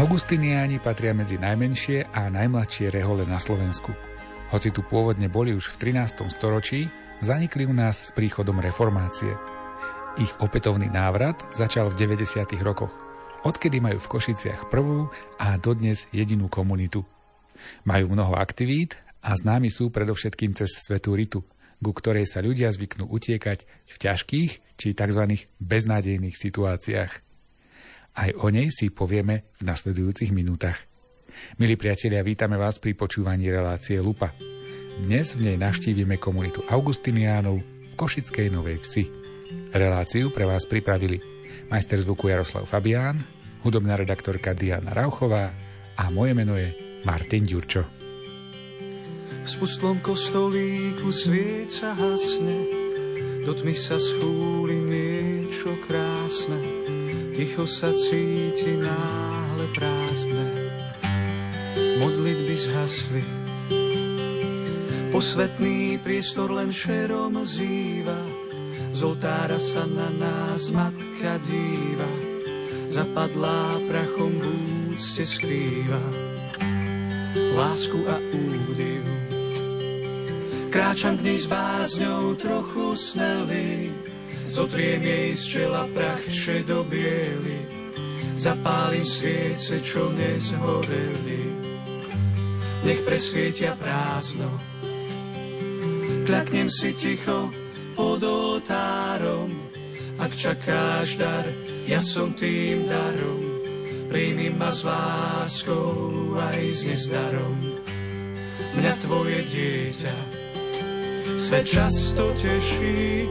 Augustiniáni patria medzi najmenšie a najmladšie rehole na Slovensku. Hoci tu pôvodne boli už v 13. storočí, zanikli u nás s príchodom reformácie. Ich opätovný návrat začal v 90. rokoch, odkedy majú v Košiciach prvú a dodnes jedinú komunitu. Majú mnoho aktivít a známi sú predovšetkým cez Svetú Ritu, ku ktorej sa ľudia zvyknú utiekať v ťažkých či tzv. beznádejných situáciách. Aj o nej si povieme v nasledujúcich minútach. Milí priatelia, vítame vás pri počúvaní relácie Lupa. Dnes v nej navštívime komunitu Augustiniánov v Košickej Novej Vsi. Reláciu pre vás pripravili majster zvuku Jaroslav Fabián, hudobná redaktorka Diana Rauchová a moje meno je Martin Ďurčo. V spustlom kostolíku svieca hasne, do tmy sa schúli niečo krásne Ticho sa cíti náhle prázdne, modlitby zhasli. Posvetný priestor len šerom zýva, z oltára sa na nás matka díva, zapadlá prachom v úcte skrýva, lásku a údiv. Kráčam k nej s bázňou trochu smelý, Zotriem jej z čela prach šedo biely, zapálim sviece, čo nezhoreli. Nech presvietia prázdno, kľaknem si ticho pod oltárom. Ak čakáš dar, ja som tým darom, príjmi ma s láskou aj s nezdarom. Mňa tvoje dieťa, svet často teší,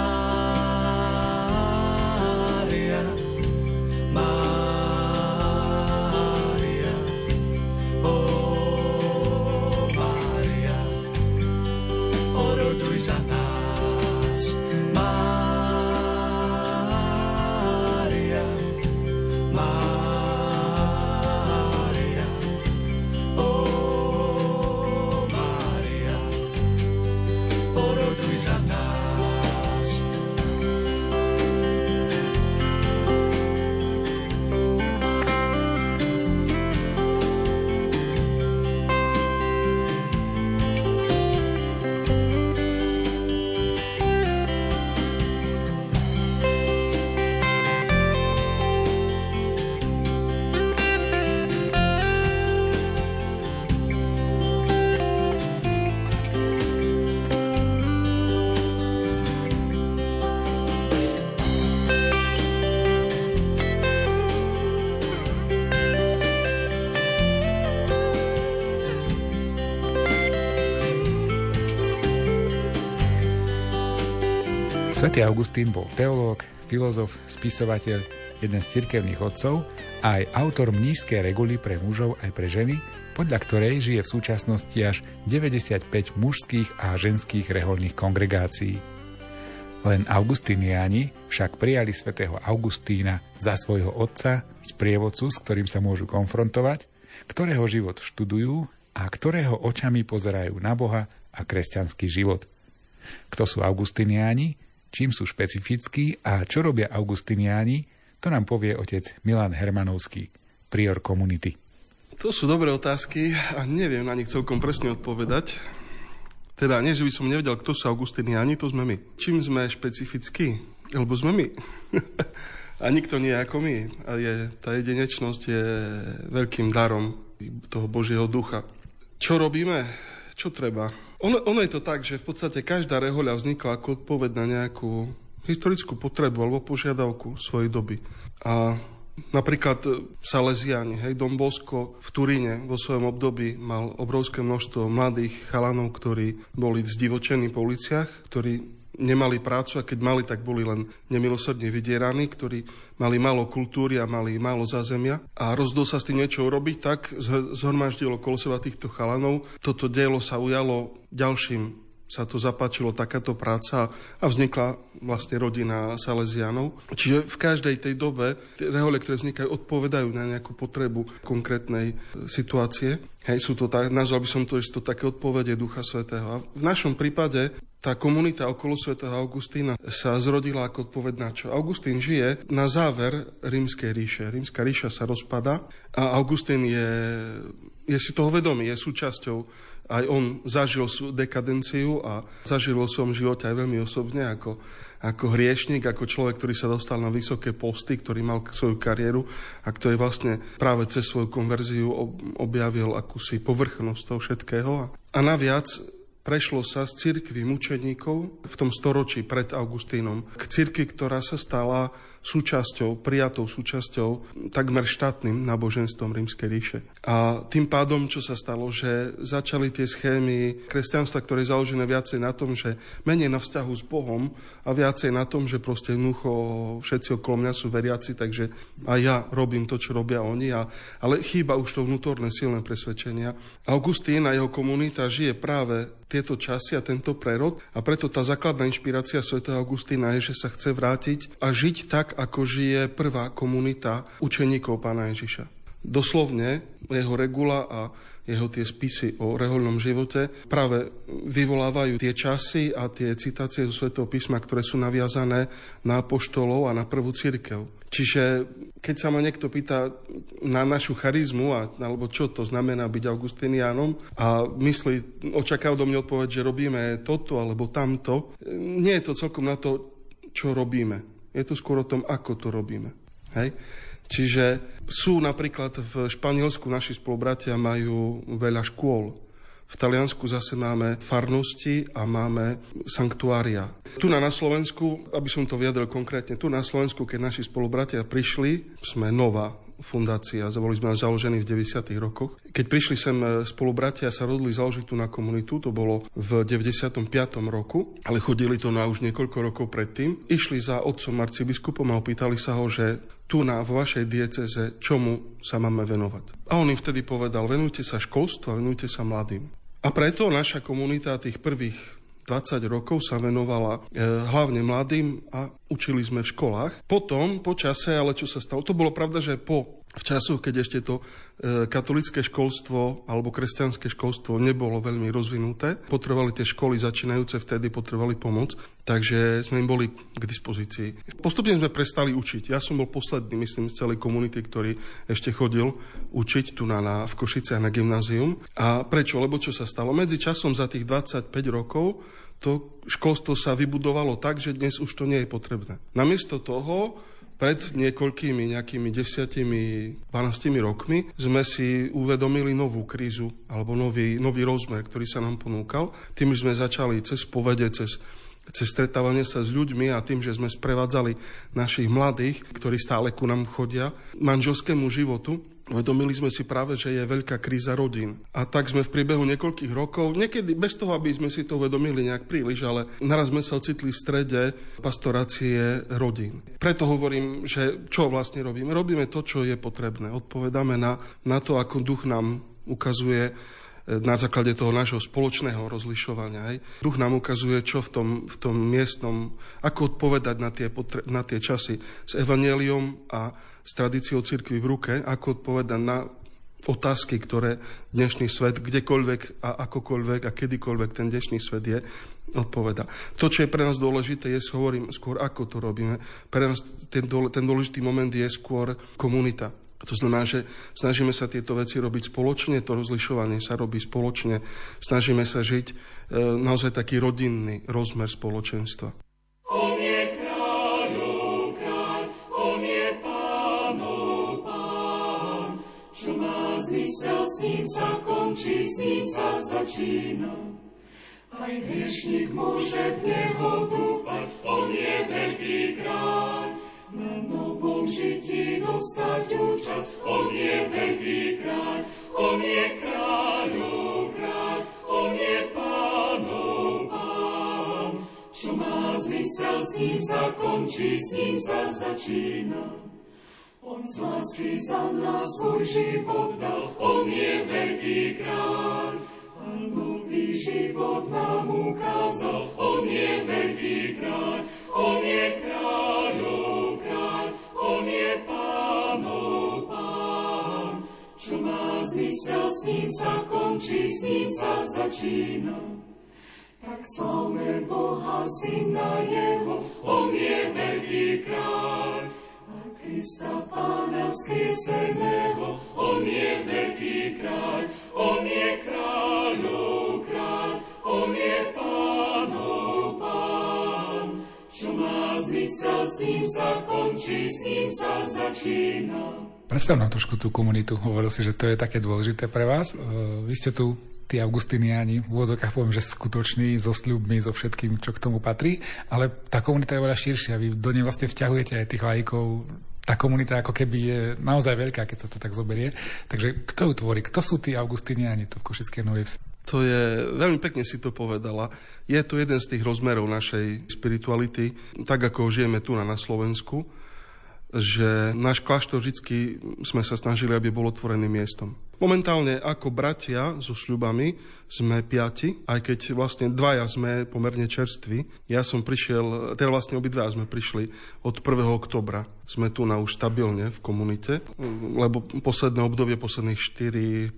Svetý Augustín bol teológ, filozof, spisovateľ, jeden z cirkevných otcov a aj autor mnížskej reguly pre mužov aj pre ženy, podľa ktorej žije v súčasnosti až 95 mužských a ženských reholných kongregácií. Len augustiniáni však prijali svätého Augustína za svojho otca, sprievodcu, s ktorým sa môžu konfrontovať, ktorého život študujú a ktorého očami pozerajú na Boha a kresťanský život. Kto sú augustiniáni? Čím sú špecifickí a čo robia augustiniáni, to nám povie otec Milan Hermanovský, prior komunity. To sú dobré otázky a neviem na nich celkom presne odpovedať. Teda nie, že by som nevedel, kto sú augustiniáni, to sme my. Čím sme špecifickí? Lebo sme my. a nikto nie ako my. A je, tá jedinečnosť je veľkým darom toho Božieho ducha. Čo robíme? Čo treba? Ono, ono je to tak, že v podstate každá rehoľa vznikla ako odpoveď na nejakú historickú potrebu alebo požiadavku svojej doby. A napríklad Salesiani, hej, Don Bosco v Turíne vo svojom období mal obrovské množstvo mladých chalanov, ktorí boli zdivočení po uliciach, ktorí nemali prácu a keď mali, tak boli len nemilosrdne vydieraní, ktorí mali málo kultúry a mali málo zázemia a rozdol sa s tým niečo urobiť, tak zhromaždilo okolo seba týchto chalanov. Toto dielo sa ujalo ďalším sa to zapáčilo, takáto práca a vznikla vlastne rodina Salesianov. Čiže v každej tej dobe rehole, ktoré vznikajú, odpovedajú na nejakú potrebu konkrétnej e, situácie. Hej, sú to tak, nazval by som to, že to také odpovede Ducha Svetého. A v našom prípade tá komunita okolo svätého Augustína sa zrodila ako odpoveď na čo? Augustín žije na záver rímskej ríše. Rímska ríša sa rozpada a Augustín je, je si toho vedomý, je súčasťou aj on zažil dekadenciu a zažil vo svojom živote aj veľmi osobne ako, ako hriešnik, ako človek, ktorý sa dostal na vysoké posty, ktorý mal svoju kariéru a ktorý vlastne práve cez svoju konverziu objavil akúsi povrchnosť toho všetkého. A naviac prešlo sa z cirkvy mučeníkov v tom storočí pred Augustínom k cirkvi, ktorá sa stala súčasťou, prijatou súčasťou takmer štátnym náboženstvom rímskej ríše. A tým pádom, čo sa stalo, že začali tie schémy kresťanstva, ktoré je založené viacej na tom, že menej na vzťahu s Bohom a viacej na tom, že proste jednoducho všetci okolo mňa sú veriaci, takže aj ja robím to, čo robia oni, a, ale chýba už to vnútorné silné presvedčenia. Augustín a jeho komunita žije práve tieto časy a tento prerod a preto tá základná inšpirácia svätého Augustína je, že sa chce vrátiť a žiť tak, ako žije prvá komunita učeníkov pána Ježiša. Doslovne jeho regula a jeho tie spisy o reholnom živote práve vyvolávajú tie časy a tie citácie zo Svetého písma, ktoré sú naviazané na apoštolov a na prvú církev. Čiže keď sa ma niekto pýta na našu charizmu, a, alebo čo to znamená byť augustiniánom a myslí, očakáva do mňa odpoveď, že robíme toto alebo tamto, nie je to celkom na to, čo robíme. Je to skôr o tom, ako to robíme. Hej? Čiže sú napríklad v Španielsku naši spolubratia majú veľa škôl. V Taliansku zase máme farnosti a máme sanktuária. Tu na, na Slovensku, aby som to vyjadril konkrétne, tu na Slovensku, keď naši spolubratia prišli, sme nová fundácia, boli sme založení v 90. rokoch. Keď prišli sem e, spolubratia a sa rodili založiť tu na komunitu, to bolo v 95. roku, ale chodili to na už niekoľko rokov predtým, išli za otcom arcibiskupom a opýtali sa ho, že tu na vo vašej dieceze, čomu sa máme venovať. A on im vtedy povedal, venujte sa školstvu a venujte sa mladým. A preto naša komunita tých prvých 20 rokov sa venovala e, hlavne mladým a učili sme v školách. Potom, po čase, ale čo sa stalo, to bolo pravda, že po v časoch, keď ešte to e, katolické školstvo alebo kresťanské školstvo nebolo veľmi rozvinuté, potrebovali tie školy začínajúce vtedy, potrebovali pomoc, takže sme im boli k dispozícii. Postupne sme prestali učiť. Ja som bol posledný, myslím, z celej komunity, ktorý ešte chodil učiť tu na, na, v Košice na gymnázium. A prečo? Lebo čo sa stalo? Medzi časom za tých 25 rokov to školstvo sa vybudovalo tak, že dnes už to nie je potrebné. Namiesto toho pred niekoľkými nejakými desiatimi, 12 rokmi sme si uvedomili novú krízu alebo nový, nový rozmer, ktorý sa nám ponúkal. Tým sme začali cez povede, cez cez stretávanie sa s ľuďmi a tým, že sme sprevádzali našich mladých, ktorí stále ku nám chodia, manželskému životu, Uvedomili sme si práve, že je veľká kríza rodín. A tak sme v priebehu niekoľkých rokov, niekedy bez toho, aby sme si to uvedomili nejak príliš, ale naraz sme sa ocitli v strede pastorácie rodín. Preto hovorím, že čo vlastne robíme? Robíme to, čo je potrebné. Odpovedáme na, na to, ako duch nám ukazuje na základe toho nášho spoločného rozlišovania. Aj. Duch nám ukazuje, čo v tom, v tom miestnom, ako odpovedať na tie, potre- na tie časy s evaneliom a s tradíciou cirkvi v ruke, ako odpovedať na otázky, ktoré dnešný svet, kdekoľvek a akokoľvek a kedykoľvek ten dnešný svet je, odpoveda. To, čo je pre nás dôležité, je, hovorím skôr, ako to robíme. Pre nás ten, ten dôležitý moment je skôr komunita. To znamená, že snažíme sa tieto veci robiť spoločne, to rozlišovanie sa robí spoločne, snažíme sa žiť e, naozaj taký rodinný rozmer spoločenstva. Sa končí, s ním sa začína. Aj hriešnik môže v neho dúfať, on je veľký kráľ, na novom žití dostať účasť. On je veľký kráľ, on je kráľov kráľ, on je pánov pán. Čo má zmysel, s ním sa končí, s ním sa začína. On z lásky za nás svoj život dal, on je veľký kráľ, a nový život nám ukázal. On je veľký kráľ, on je kráľov kráľ, on je pánov pán. Čo má zmysel, s ním sa končí, s ním sa začína. Tak slavme Boha, Syna Jeho, On je veľký kráľ. Krista Pána vzkrieseného, On je veľký kráľ. On je kráľov kráľ, On je pánov pán. Čo má zmysel, s ním sa končí, s ním sa začína. Predstav nám trošku tú komunitu. Hovoril si, že to je také dôležité pre vás. Vy ste tu tí augustiniani, v úvodzokách poviem, že skutoční, so sľubmi, so všetkým, čo k tomu patrí, ale tá komunita je veľa širšia. Vy do nej vlastne vťahujete aj tých lajkov. Tá komunita ako keby je naozaj veľká, keď sa to tak zoberie. Takže kto ju tvorí? Kto sú tí augustiniani tu v Košickej Novej Vsi? To je, veľmi pekne si to povedala. Je to jeden z tých rozmerov našej spirituality, tak ako žijeme tu na Slovensku že náš kláštor vždy sme sa snažili, aby bol otvoreným miestom. Momentálne ako bratia so sľubami sme piati, aj keď vlastne dvaja sme pomerne čerství. Ja som prišiel, teda vlastne obidva sme prišli od 1. oktobra. Sme tu na už stabilne v komunite, lebo posledné obdobie, posledných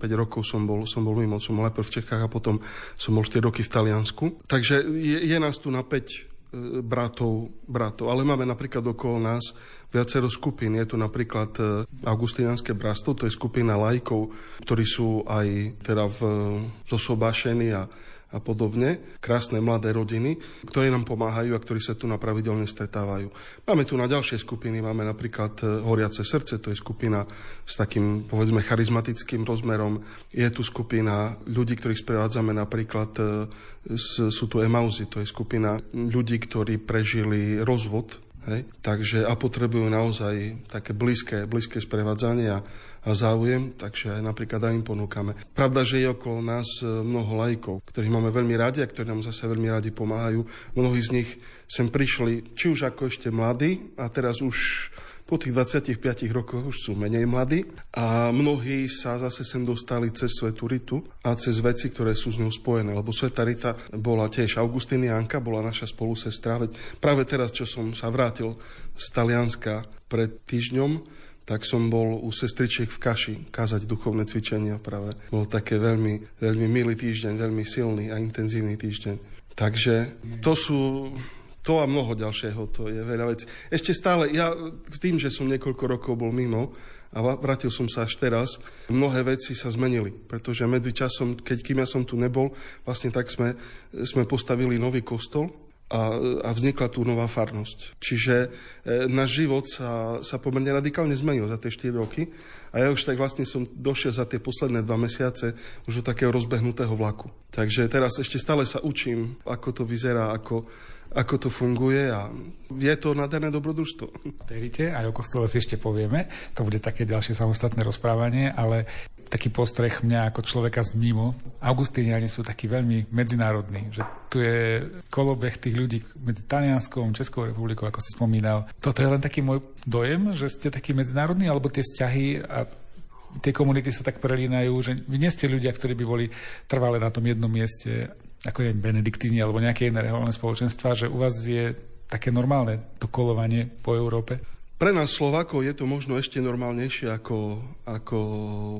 4-5 rokov som bol, som bol mimo, som bol najprv v Čechách a potom som bol 4 roky v Taliansku. Takže je, je nás tu na 5 bratov, bratov. Ale máme napríklad okolo nás viacero skupín. Je tu napríklad e, Augustinianské bratstvo, to je skupina lajkov, ktorí sú aj teda v, zosobášení a a podobne, krásne mladé rodiny, ktoré nám pomáhajú a ktorí sa tu na pravidelne stretávajú. Máme tu na ďalšie skupiny, máme napríklad e, Horiace srdce, to je skupina s takým, povedzme, charizmatickým rozmerom. Je tu skupina ľudí, ktorých sprevádzame napríklad, e, sú tu Emauzy, to je skupina ľudí, ktorí prežili rozvod, hej? Takže a potrebujú naozaj také blízke, blízke sprevádzanie a a záujem, takže aj napríklad aj im ponúkame. Pravda, že je okolo nás e, mnoho lajkov, ktorých máme veľmi radi a ktorí nám zase veľmi radi pomáhajú. Mnohí z nich sem prišli, či už ako ešte mladí, a teraz už po tých 25 rokoch už sú menej mladí a mnohí sa zase sem dostali cez Svetu Ritu a cez veci, ktoré sú s ňou spojené, lebo Sveta Rita bola tiež Augustinianka, bola naša spolusestra, veď práve teraz, čo som sa vrátil z Talianska pred týždňom, tak som bol u sestričiek v Kaši kázať duchovné cvičenia práve. Bol také veľmi, veľmi milý týždeň, veľmi silný a intenzívny týždeň. Takže to sú to a mnoho ďalšieho, to je veľa vecí. Ešte stále, ja s tým, že som niekoľko rokov bol mimo a vrátil som sa až teraz, mnohé veci sa zmenili, pretože medzi časom, keď kým ja som tu nebol, vlastne tak sme, sme postavili nový kostol, a, a vznikla tu nová farnosť. Čiže e, náš život sa, sa pomerne radikálne zmenil za tie 4 roky a ja už tak vlastne som došiel za tie posledné dva mesiace už do takého rozbehnutého vlaku. Takže teraz ešte stále sa učím, ako to vyzerá, ako, ako to funguje a je to nádherné dobrodružstvo. Veríte, aj o kostole si ešte povieme, to bude také ďalšie samostatné rozprávanie, ale taký postreh mňa ako človeka z mimo. Augustíniani sú takí veľmi medzinárodní, že tu je kolobeh tých ľudí medzi Talianskou, Českou republikou, ako si spomínal. Toto je len taký môj dojem, že ste takí medzinárodní, alebo tie vzťahy a tie komunity sa tak prelínajú, že vy nie ste ľudia, ktorí by boli trvale na tom jednom mieste, ako je Benediktíni alebo nejaké iné reholné spoločenstva, že u vás je také normálne to kolovanie po Európe? Pre nás Slovákov je to možno ešte normálnejšie ako, ako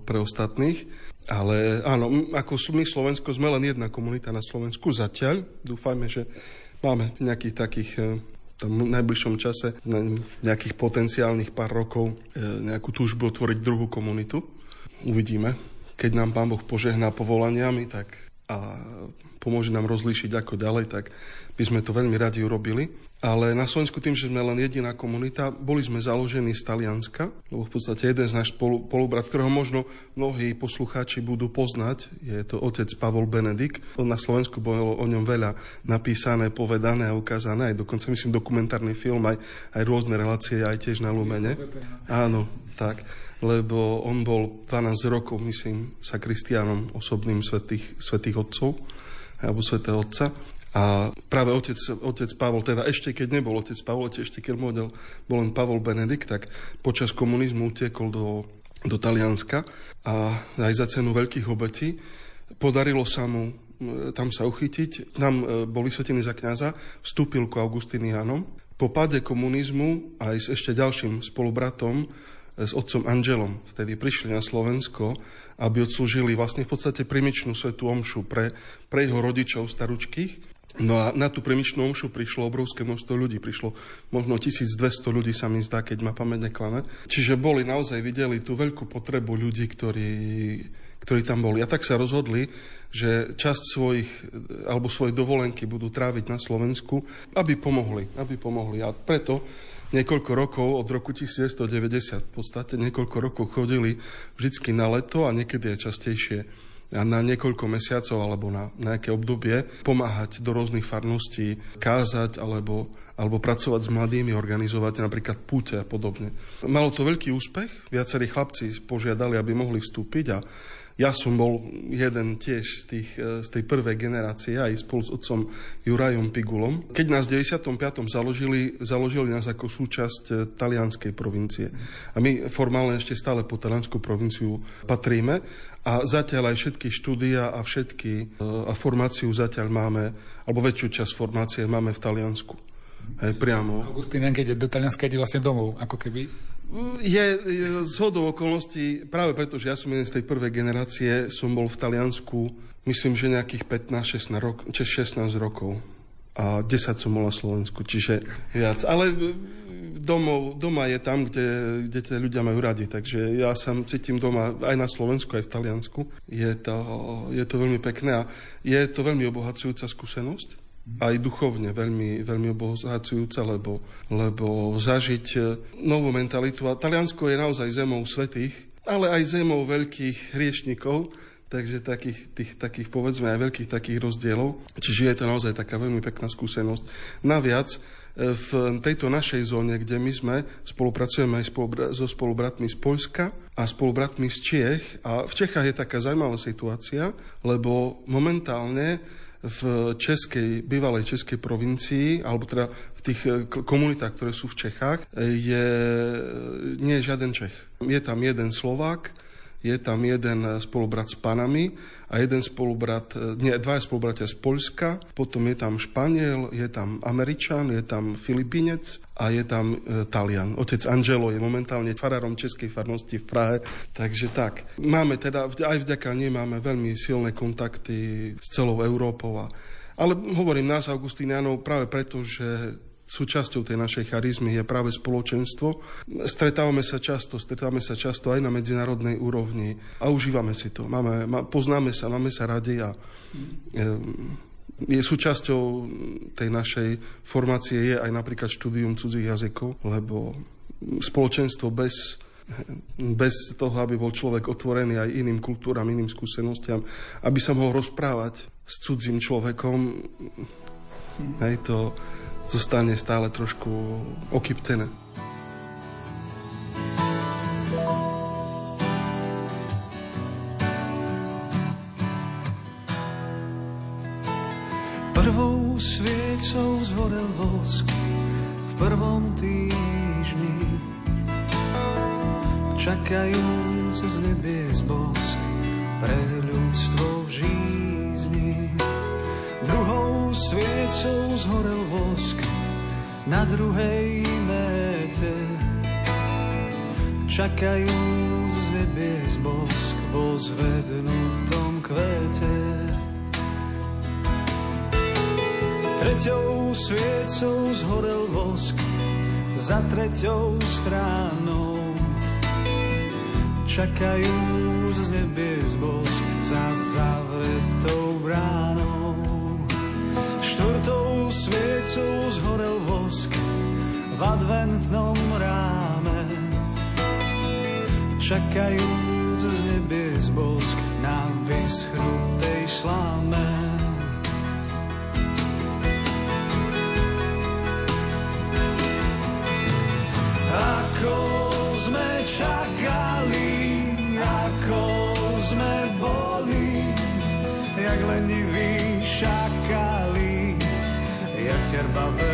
pre ostatných, ale áno, ako my Slovensko sme len jedna komunita na Slovensku zatiaľ. Dúfajme, že máme nejakých takých e, tam v najbližšom čase, nejakých potenciálnych pár rokov, e, nejakú túžbu otvoriť druhú komunitu. Uvidíme. Keď nám Pán Boh požehná povolaniami tak a pomôže nám rozlíšiť ako ďalej, tak by sme to veľmi radi urobili. Ale na Slovensku tým, že sme len jediná komunita, boli sme založení z Talianska, lebo v podstate jeden z náš spolu, polubrat, ktorého možno mnohí poslucháči budú poznať, je to otec Pavol Benedik. Na Slovensku bolo o ňom veľa napísané, povedané a ukázané, aj dokonca myslím dokumentárny film, aj, aj rôzne relácie, aj tiež na Lumene. Áno, tak lebo on bol 12 rokov, myslím, sakristianom osobným svetých, svetých otcov alebo svetého otca. A práve otec, otec Pavol, teda ešte keď nebol otec Pavol, ešte keď model, bol len Pavol Benedikt, tak počas komunizmu utiekol do, do Talianska a aj za cenu veľkých obetí podarilo sa mu tam sa uchytiť. Tam e, bol vysvetený za kňaza, vstúpil ku Augustinianom. Po páde komunizmu aj s ešte ďalším spolubratom, e, s otcom Angelom, vtedy prišli na Slovensko, aby odslúžili vlastne v podstate primičnú svetú omšu pre, pre jeho rodičov staručkých. No a na tú premičnú omšu prišlo obrovské množstvo ľudí. Prišlo možno 1200 ľudí, sa mi zdá, keď ma pamäť neklame. Čiže boli naozaj videli tú veľkú potrebu ľudí, ktorí, ktorí tam boli. A tak sa rozhodli, že časť svojich, alebo svoje dovolenky budú tráviť na Slovensku, aby pomohli. Aby pomohli. A preto niekoľko rokov, od roku 1990 v podstate niekoľko rokov chodili vždy na leto a niekedy aj častejšie na niekoľko mesiacov alebo na nejaké obdobie pomáhať do rôznych farností, kázať alebo, alebo pracovať s mladými, organizovať napríklad púte a podobne. Malo to veľký úspech, viacerí chlapci požiadali, aby mohli vstúpiť a ja som bol jeden tiež z, tých, e, z tej prvej generácie, aj spolu s otcom Jurajom Pigulom. Keď nás v 95. založili, založili nás ako súčasť e, talianskej provincie. A my formálne ešte stále po taliansku provinciu patríme. A zatiaľ aj všetky štúdia a všetky e, a formáciu zatiaľ máme, alebo väčšiu časť formácie máme v Taliansku. Hej, priamo. Augustín, keď ide do Talianska, ide vlastne domov, ako keby je z hodou okolností, práve preto, že ja som jeden z tej prvej generácie, som bol v Taliansku, myslím, že nejakých 15-16 rok, 16 rokov. A 10 som bol na Slovensku, čiže viac. Ale domov, doma je tam, kde, kde tie ľudia majú radi, takže ja sa cítim doma aj na Slovensku, aj v Taliansku. Je to, je to veľmi pekné a je to veľmi obohacujúca skúsenosť aj duchovne veľmi, veľmi obohacujúce, lebo, lebo zažiť e, novú mentalitu. A Taliansko je naozaj zemou svetých, ale aj zemou veľkých hriešnikov, takže takých, tých, takých povedzme aj veľkých takých rozdielov. Čiže je to naozaj taká veľmi pekná skúsenosť. Naviac, e, v tejto našej zóne, kde my sme, spolupracujeme aj so spolubratmi z Polska a spolubratmi z Čiech. A v Čechách je taká zaujímavá situácia, lebo momentálne v českej, bývalej českej provincii, alebo teda v tých eh, komunitách, ktoré sú v Čechách, eh, je, nie je žiaden Čech. Je tam jeden Slovák, je tam jeden spolubrat s Panami a jeden spolubrat, nie, dva spolubratia z Polska, potom je tam Španiel, je tam Američan, je tam Filipínec a je tam e, Talian. Otec Angelo je momentálne farárom Českej farnosti v Prahe, takže tak. Máme teda, aj vďaka nej máme veľmi silné kontakty s celou Európou a ale hovorím nás, Augustínianov, práve preto, že súčasťou tej našej charizmy je práve spoločenstvo. Stretávame sa často, stretávame sa často aj na medzinárodnej úrovni a užívame si to. Máme, poznáme sa, máme sa radi a je súčasťou tej našej formácie je aj napríklad štúdium cudzích jazykov, lebo spoločenstvo bez bez toho, aby bol človek otvorený aj iným kultúram, iným skúsenostiam, aby sa mohol rozprávať s cudzím človekom, hej, to, zostane stále trošku okyptené. Prvou sviecou zhorel vosk v prvom týždni. Čakajúc z nebies bosk pre ľudstvo v žízni. Druhou sviecou zhorel vosk na druhej méte. Čakajú z nebies bosk vo zvednutom kvete. Treťou sviecou zhorel vosk za treťou stranou. Čakajú z nebies bosk za zavretou bránou štvrtou sviecou zhorel vosk v adventnom ráme. Čakajúc z nebies bosk na vyschnutej sláme. Jak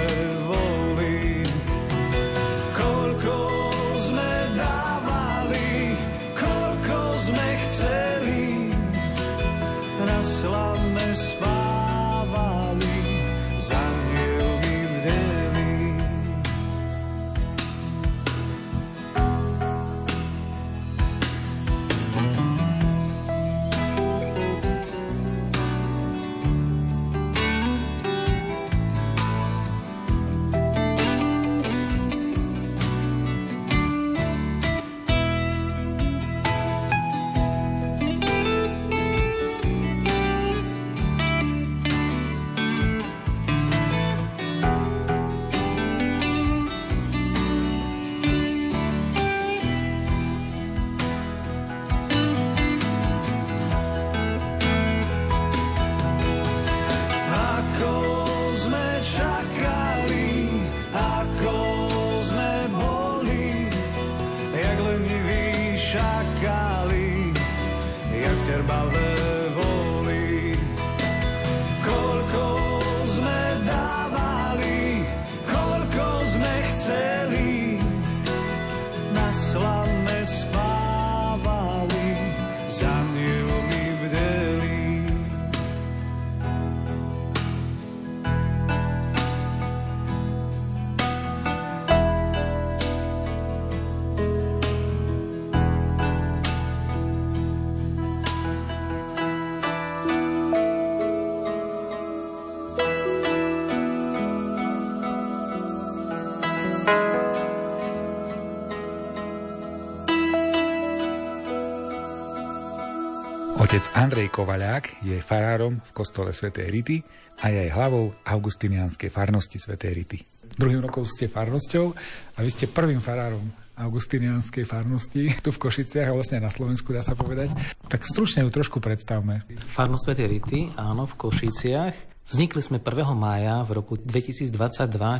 Otec Andrej Kovaľák je farárom v kostole svätej Rity a je aj hlavou augustinianskej farnosti svätej Rity. Druhým rokom ste farnosťou a vy ste prvým farárom augustinianskej farnosti tu v Košiciach a vlastne na Slovensku, dá sa povedať. Tak stručne ju trošku predstavme. Farnosť Svetej Rity, áno, v Košiciach. Vznikli sme 1. mája v roku 2022,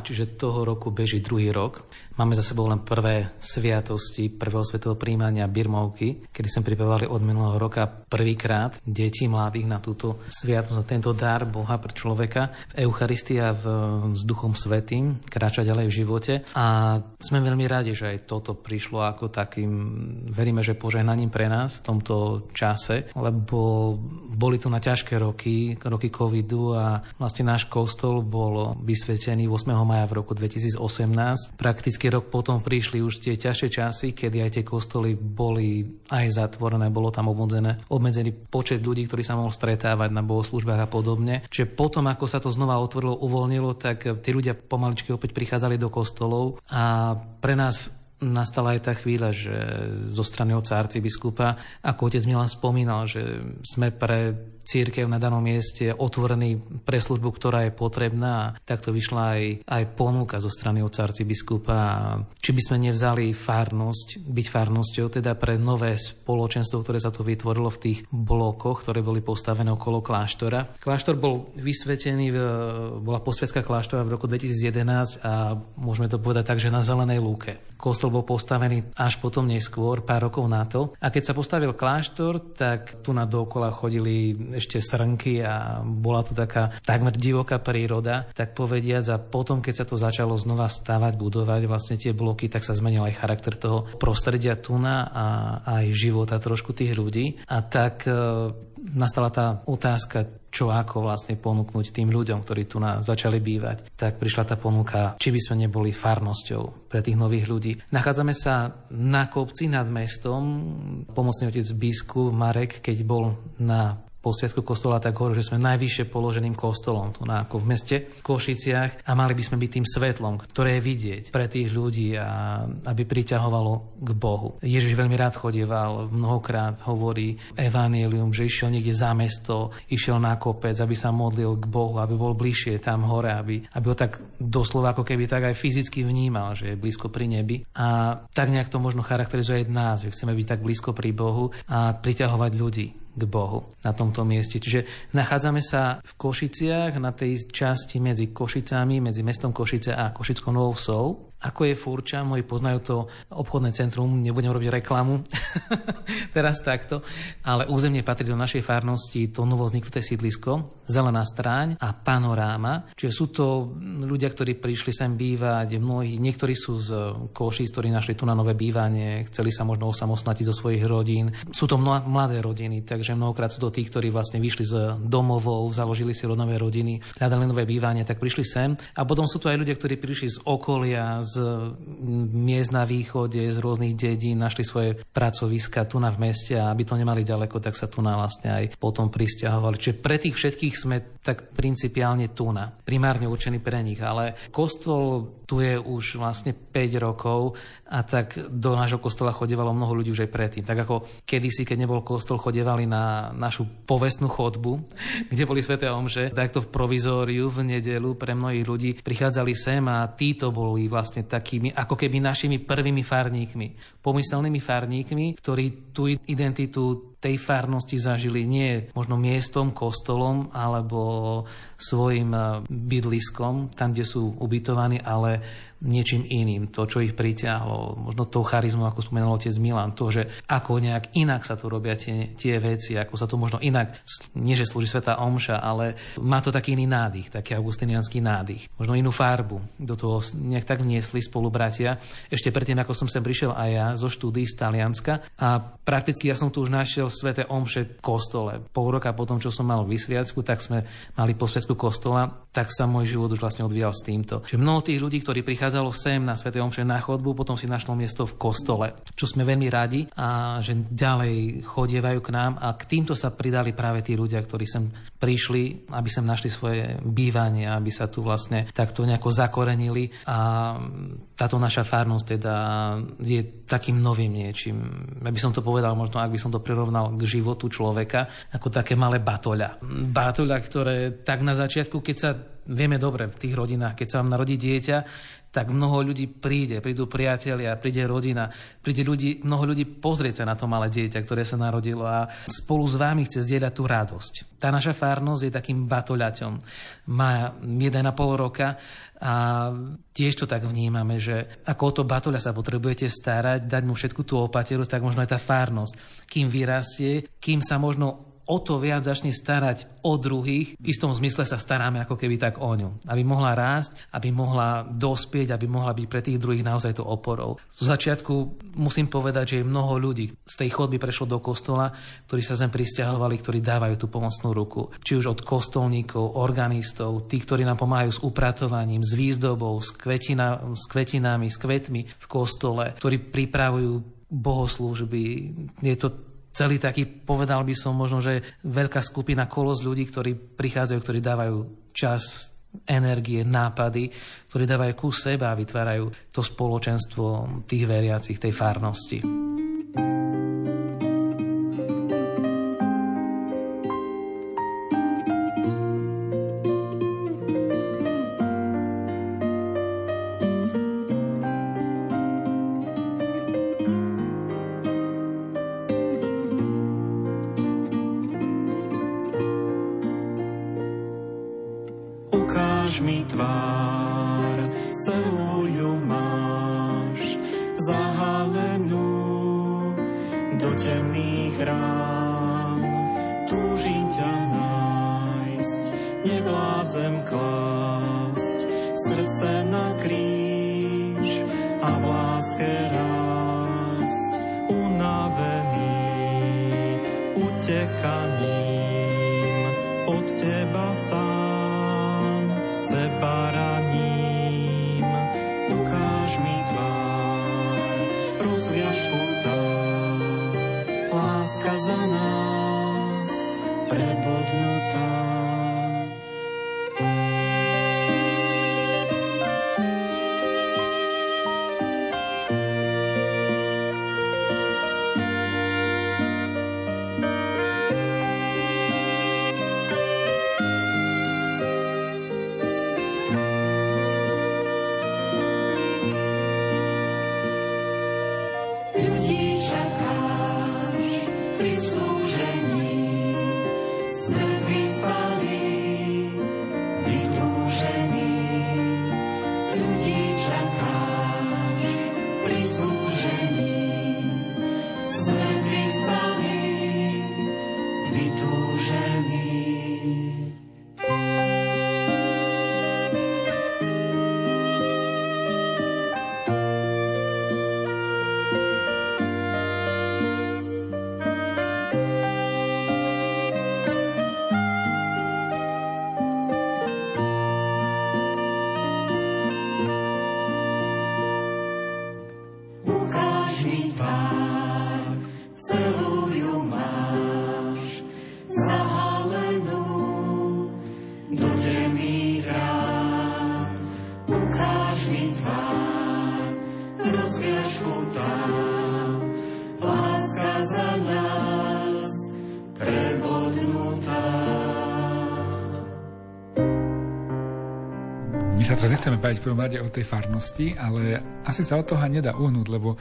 čiže toho roku beží druhý rok. Máme za sebou len prvé sviatosti prvého svetového príjmania Birmovky, kedy sme pripravovali od minulého roka prvýkrát detí mladých na túto sviatosť, na tento dar Boha pre človeka Eucharistia v, s Duchom Svetým, kráča ďalej v živote. A sme veľmi radi, že aj toto prišlo ako takým, veríme, že požehnaním pre nás v tomto čase, lebo boli tu na ťažké roky, roky covidu a vlastne náš kostol bol vysvetený 8. maja v roku 2018. Prakticky rok potom prišli už tie ťažšie časy, kedy aj tie kostoly boli aj zatvorené, bolo tam obmedzené, obmedzený počet ľudí, ktorí sa mohol stretávať na bohoslúžbách a podobne. Čiže potom, ako sa to znova otvorilo, uvoľnilo, tak tí ľudia pomaličky opäť prichádzali do kostolov a pre nás nastala aj tá chvíľa, že zo strany oca arcibiskupa, ako otec Milan spomínal, že sme pre církev na danom mieste otvorený pre službu, ktorá je potrebná. Takto vyšla aj, aj ponuka zo strany oca arcibiskupa. Či by sme nevzali farnosť, byť farnosťou, teda pre nové spoločenstvo, ktoré sa tu vytvorilo v tých blokoch, ktoré boli postavené okolo kláštora. Kláštor bol vysvetený, v, bola posvedská kláštora v roku 2011 a môžeme to povedať tak, že na zelenej lúke. Kostol bol postavený až potom neskôr, pár rokov na to. A keď sa postavil kláštor, tak tu na dokola chodili ešte srnky a bola tu taká takmer divoká príroda, tak povediať. A potom, keď sa to začalo znova stavať, budovať vlastne tie bloky, tak sa zmenil aj charakter toho prostredia tuna a aj života trošku tých ľudí. A tak e, nastala tá otázka, čo ako vlastne ponúknuť tým ľuďom, ktorí tu na začali bývať. Tak prišla tá ponuka, či by sme neboli farnosťou pre tých nových ľudí. Nachádzame sa na kopci nad mestom. Pomocný otec biskup Marek, keď bol na po Sviatku kostola tak hovorí, že sme najvyššie položeným kostolom tu na, ako v meste Košiciach a mali by sme byť tým svetlom, ktoré je vidieť pre tých ľudí a aby priťahovalo k Bohu. Ježiš veľmi rád chodieval, mnohokrát hovorí evanílium, že išiel niekde za mesto, išiel na kopec, aby sa modlil k Bohu, aby bol bližšie tam hore, aby, aby ho tak doslova ako keby tak aj fyzicky vnímal, že je blízko pri nebi. A tak nejak to možno charakterizuje aj nás, že chceme byť tak blízko pri Bohu a priťahovať ľudí k Bohu na tomto mieste. Čiže nachádzame sa v Košiciach, na tej časti medzi Košicami, medzi mestom Košice a Košickou Novou Vsou. Ako je Furča, moji poznajú to obchodné centrum, nebudem robiť reklamu, teraz takto, ale územne patrí do našej farnosti to novo vzniknuté sídlisko, Zelená stráň a Panoráma, čiže sú to ľudia, ktorí prišli sem bývať, mnohí, niektorí sú z Košic, ktorí našli tu na nové bývanie, chceli sa možno osamostnatiť zo svojich rodín. Sú to mladé rodiny, takže mnohokrát sú to tí, ktorí vlastne vyšli z domovov, založili si rodové rodiny, hľadali nové bývanie, tak prišli sem. A potom sú tu aj ľudia, ktorí prišli z okolia, miest na východe, z rôznych dedín, našli svoje pracoviska tu na v meste a aby to nemali ďaleko, tak sa tu na vlastne aj potom pristahovali. Čiže pre tých všetkých sme tak principiálne tu na, primárne určený pre nich, ale kostol tu je už vlastne 5 rokov a tak do nášho kostola chodevalo mnoho ľudí už aj predtým. Tak ako kedysi, keď nebol kostol, chodevali na našu povestnú chodbu, kde boli sveté omše, takto v provizóriu v nedelu pre mnohých ľudí prichádzali sem a títo boli vlastne takými ako keby našimi prvými farníkmi, pomyselnými farníkmi, ktorí tú identitu tej farnosti zažili nie možno miestom, kostolom alebo svojim bydliskom, tam, kde sú ubytovaní, ale niečím iným. To, čo ich priťahlo, možno tou charizmou, ako spomenul otec Milan, to, že ako nejak inak sa tu robia tie, tie veci, ako sa tu možno inak, nie že slúži Sveta Omša, ale má to taký iný nádych, taký augustinianský nádych. Možno inú farbu. Do toho nejak tak vniesli spolubratia. Ešte predtým, ako som sem prišiel aj ja zo štúdií z Talianska a prakticky ja som tu už našiel Svete Omše v kostole. Pol roka potom, čo som mal vysviacku, tak sme mali posviacku kostola, tak sa môj život už vlastne odvíjal s týmto. Že mnoho tých ľudí, ktorí prichádzalo sem na Sv. Omše na chodbu, potom si našlo miesto v kostole, čo sme veľmi radi a že ďalej chodievajú k nám a k týmto sa pridali práve tí ľudia, ktorí sem prišli, aby sem našli svoje bývanie, aby sa tu vlastne takto nejako zakorenili a táto naša farnosť teda je takým novým niečím. By som to povedal, možno ak by som to prirovnal prirovnal k životu človeka ako také malé batoľa. Batoľa, ktoré tak na začiatku, keď sa vieme dobre v tých rodinách, keď sa vám narodí dieťa, tak mnoho ľudí príde, prídu priatelia, príde rodina, príde ľudí, mnoho ľudí pozrieť sa na to malé dieťa, ktoré sa narodilo a spolu s vámi chce zdieľať tú radosť. Tá naša fárnosť je takým batoľaťom. Má 1,5 roka a tiež to tak vnímame, že ako o to batoľa sa potrebujete starať, dať mu všetku tú opateru, tak možno aj tá fárnosť. Kým vyrastie, kým sa možno o to viac začne starať o druhých, v istom zmysle sa staráme ako keby tak o ňu. Aby mohla rásť, aby mohla dospieť, aby mohla byť pre tých druhých naozaj to oporou. Z začiatku musím povedať, že je mnoho ľudí z tej chodby prešlo do kostola, ktorí sa sem pristahovali, ktorí dávajú tú pomocnú ruku. Či už od kostolníkov, organistov, tí, ktorí nám pomáhajú s upratovaním, s výzdobou, s, kvetina, s kvetinami, s kvetmi v kostole, ktorí pripravujú bohoslúžby. Je to celý taký, povedal by som možno, že veľká skupina kolos ľudí, ktorí prichádzajú, ktorí dávajú čas, energie, nápady, ktorí dávajú ku seba a vytvárajú to spoločenstvo tých veriacich, tej farnosti. Baviť v prvom rade o tej farnosti, ale asi sa od toho nedá uhnúť, lebo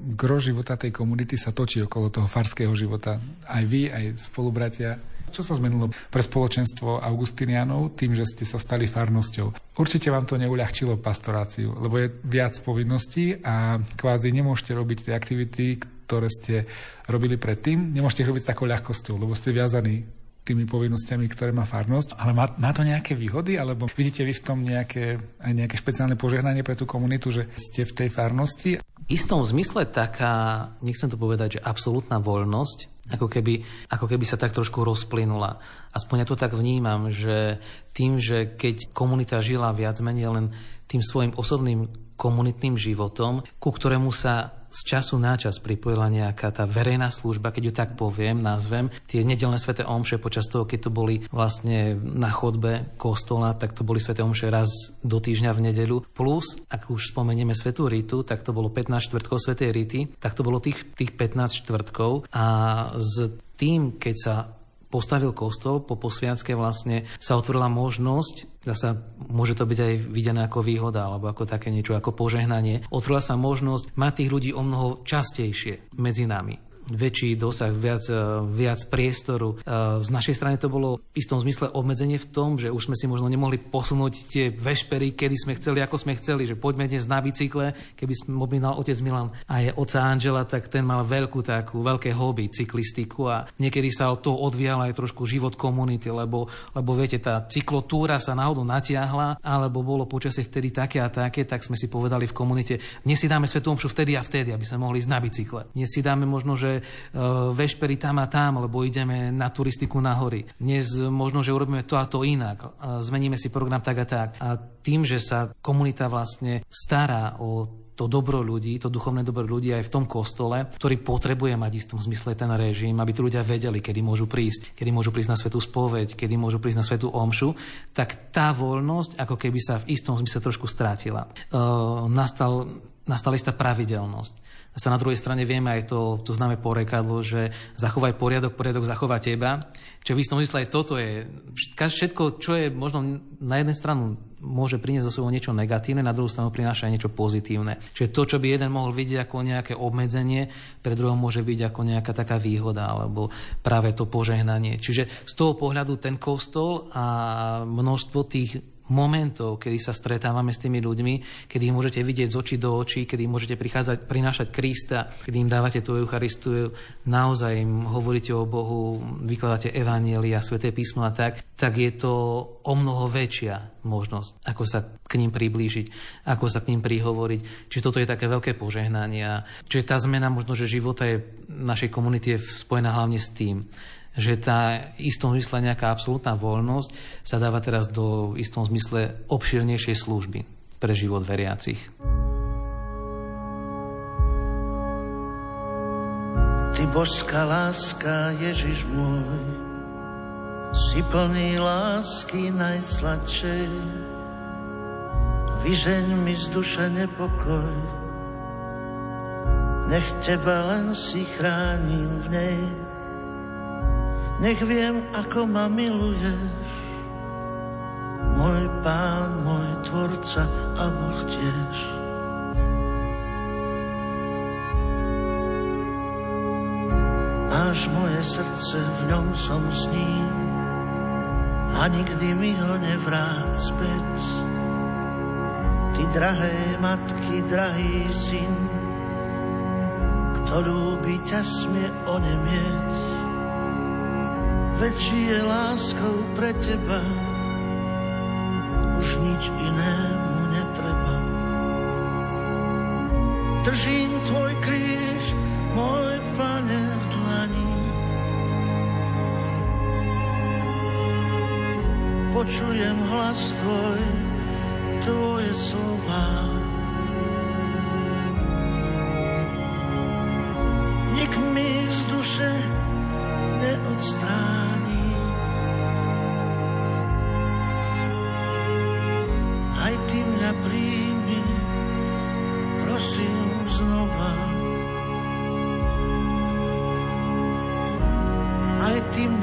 gro života tej komunity sa točí okolo toho farského života. Aj vy, aj spolubratia. Čo sa zmenilo pre spoločenstvo Augustinianov tým, že ste sa stali farnosťou? Určite vám to neuľahčilo pastoráciu, lebo je viac povinností a kvázi nemôžete robiť tie aktivity, ktoré ste robili predtým, nemôžete ich robiť s takou ľahkosťou, lebo ste viazaní tými povinnosťami, ktoré má farnosť. Ale má, má to nejaké výhody, alebo vidíte vy v tom nejaké, aj nejaké špeciálne požehnanie pre tú komunitu, že ste v tej farnosti? V istom zmysle taká, nechcem to povedať, že absolútna voľnosť, ako keby, ako keby sa tak trošku rozplynula. Aspoň ja to tak vnímam, že tým, že keď komunita žila viac menej len tým svojim osobným komunitným životom, ku ktorému sa z času na čas pripojila nejaká tá verejná služba, keď ju tak poviem, nazvem, tie nedelné sveté omše počas toho, keď to boli vlastne na chodbe kostola, tak to boli sveté omše raz do týždňa v nedeľu. Plus, ak už spomenieme svetú ritu, tak to bolo 15 štvrtkov svetej rity, tak to bolo tých, tých 15 štvrtkov a s tým, keď sa postavil kostol, po posviacke vlastne sa otvorila možnosť, zasa môže to byť aj videné ako výhoda, alebo ako také niečo, ako požehnanie, otvorila sa možnosť mať tých ľudí o mnoho častejšie medzi nami väčší dosah, viac, e, viac priestoru. E, z našej strany to bolo v istom zmysle obmedzenie v tom, že už sme si možno nemohli posunúť tie vešpery, kedy sme chceli, ako sme chceli, že poďme dnes na bicykle. Keby sme mal otec Milan a je oca Angela, tak ten mal veľkú takú, veľké hobby, cyklistiku a niekedy sa od toho odvial aj trošku život komunity, lebo, lebo viete, tá cyklotúra sa náhodou natiahla, alebo bolo počasie vtedy také a také, tak sme si povedali v komunite, dnes si dáme svetú omšu vtedy a vtedy, aby sme mohli ísť na bicykle. Dnes si dáme možno, že vešpery tam a tam, lebo ideme na turistiku na hory. Dnes možno, že urobíme to a to inak. Uh, zmeníme si program tak a tak. A tým, že sa komunita vlastne stará o to dobro ľudí, to duchovné dobro ľudí aj v tom kostole, ktorý potrebuje mať istom zmysle ten režim, aby tu ľudia vedeli, kedy môžu prísť, kedy môžu prísť na svetú spoveď, kedy môžu prísť na svetú omšu, tak tá voľnosť ako keby sa v istom zmysle trošku strátila. Uh, nastal, nastala istá pravidelnosť. Zase na druhej strane vieme aj to, to známe porekadlo, že zachovaj poriadok, poriadok zachová teba. Čiže v istom zmysle aj toto je, všetko, čo je možno na jednej stranu môže priniesť zo sebou niečo negatívne, na druhú stranu prináša aj niečo pozitívne. Čiže to, čo by jeden mohol vidieť ako nejaké obmedzenie, pre druhého môže byť ako nejaká taká výhoda, alebo práve to požehnanie. Čiže z toho pohľadu ten kostol a množstvo tých momentov, kedy sa stretávame s tými ľuďmi, kedy ich môžete vidieť z očí do očí, kedy môžete prichádzať, prinášať Krista, kedy im dávate tú Eucharistiu, naozaj im hovoríte o Bohu, vykladáte Evanielia, Sveté písmo a tak, tak je to o mnoho väčšia možnosť, ako sa k ním priblížiť, ako sa k ním prihovoriť. Čiže toto je také veľké požehnanie. Čiže tá zmena možno, že života je našej komunity je spojená hlavne s tým, že tá istom zmysle nejaká absolútna voľnosť sa dáva teraz do istom zmysle obširnejšej služby pre život veriacich. Ty božská láska, Ježiš môj, si plný lásky najsladšej. Vyžeň mi z duše nepokoj, nech teba len si chránim v nej nech viem, ako ma miluješ. Môj pán, môj tvorca a Boh tiež. Máš moje srdce, v ňom som s ním a nikdy mi ho nevrát späť. Ty drahé matky, drahý syn, ktorú by ťa smie onemieť väčší je láskou pre teba, už nič inému netreba. Držím tvoj kríž, môj pane v dlani. Počujem hlas tvoj, tvoje slova. Nik mi z duše neodstráni.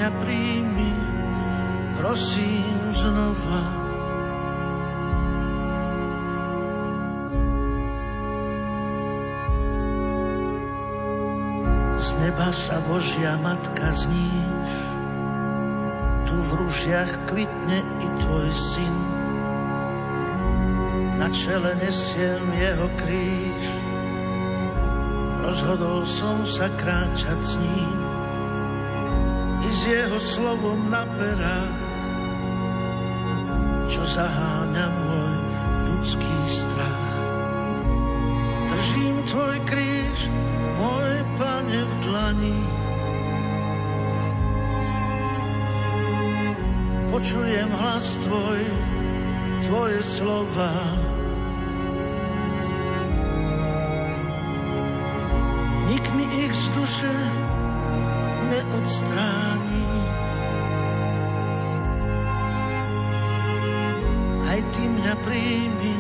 Mňa príjmi, prosím znova. neba sa Božia Matka zníš, tu v rúžiach kvitne i tvoj syn. Na čele nesiem jeho kríž, rozhodol som sa kráčať s ním s jeho slovom na perách, čo zaháňa môj ľudský strach. Držím tvoj kríž, môj pane v dlani. Počujem hlas tvoj, tvoje slova. duše neodstráni. Mňa príjmi,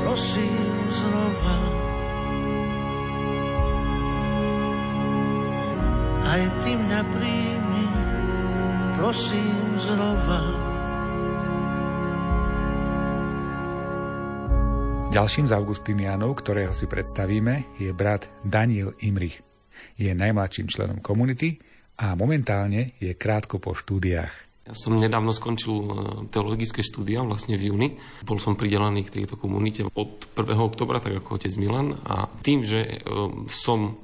prosím znova. Aj ty mňa príjmi, prosím znova. Ďalším z Augustinianov, ktorého si predstavíme, je brat Daniel Imrich. Je najmladším členom komunity a momentálne je krátko po štúdiách. Ja som nedávno skončil e, teologické štúdia, vlastne v júni. Bol som pridelený k tejto komunite od 1. oktobra, tak ako otec Milan. A tým, že e, som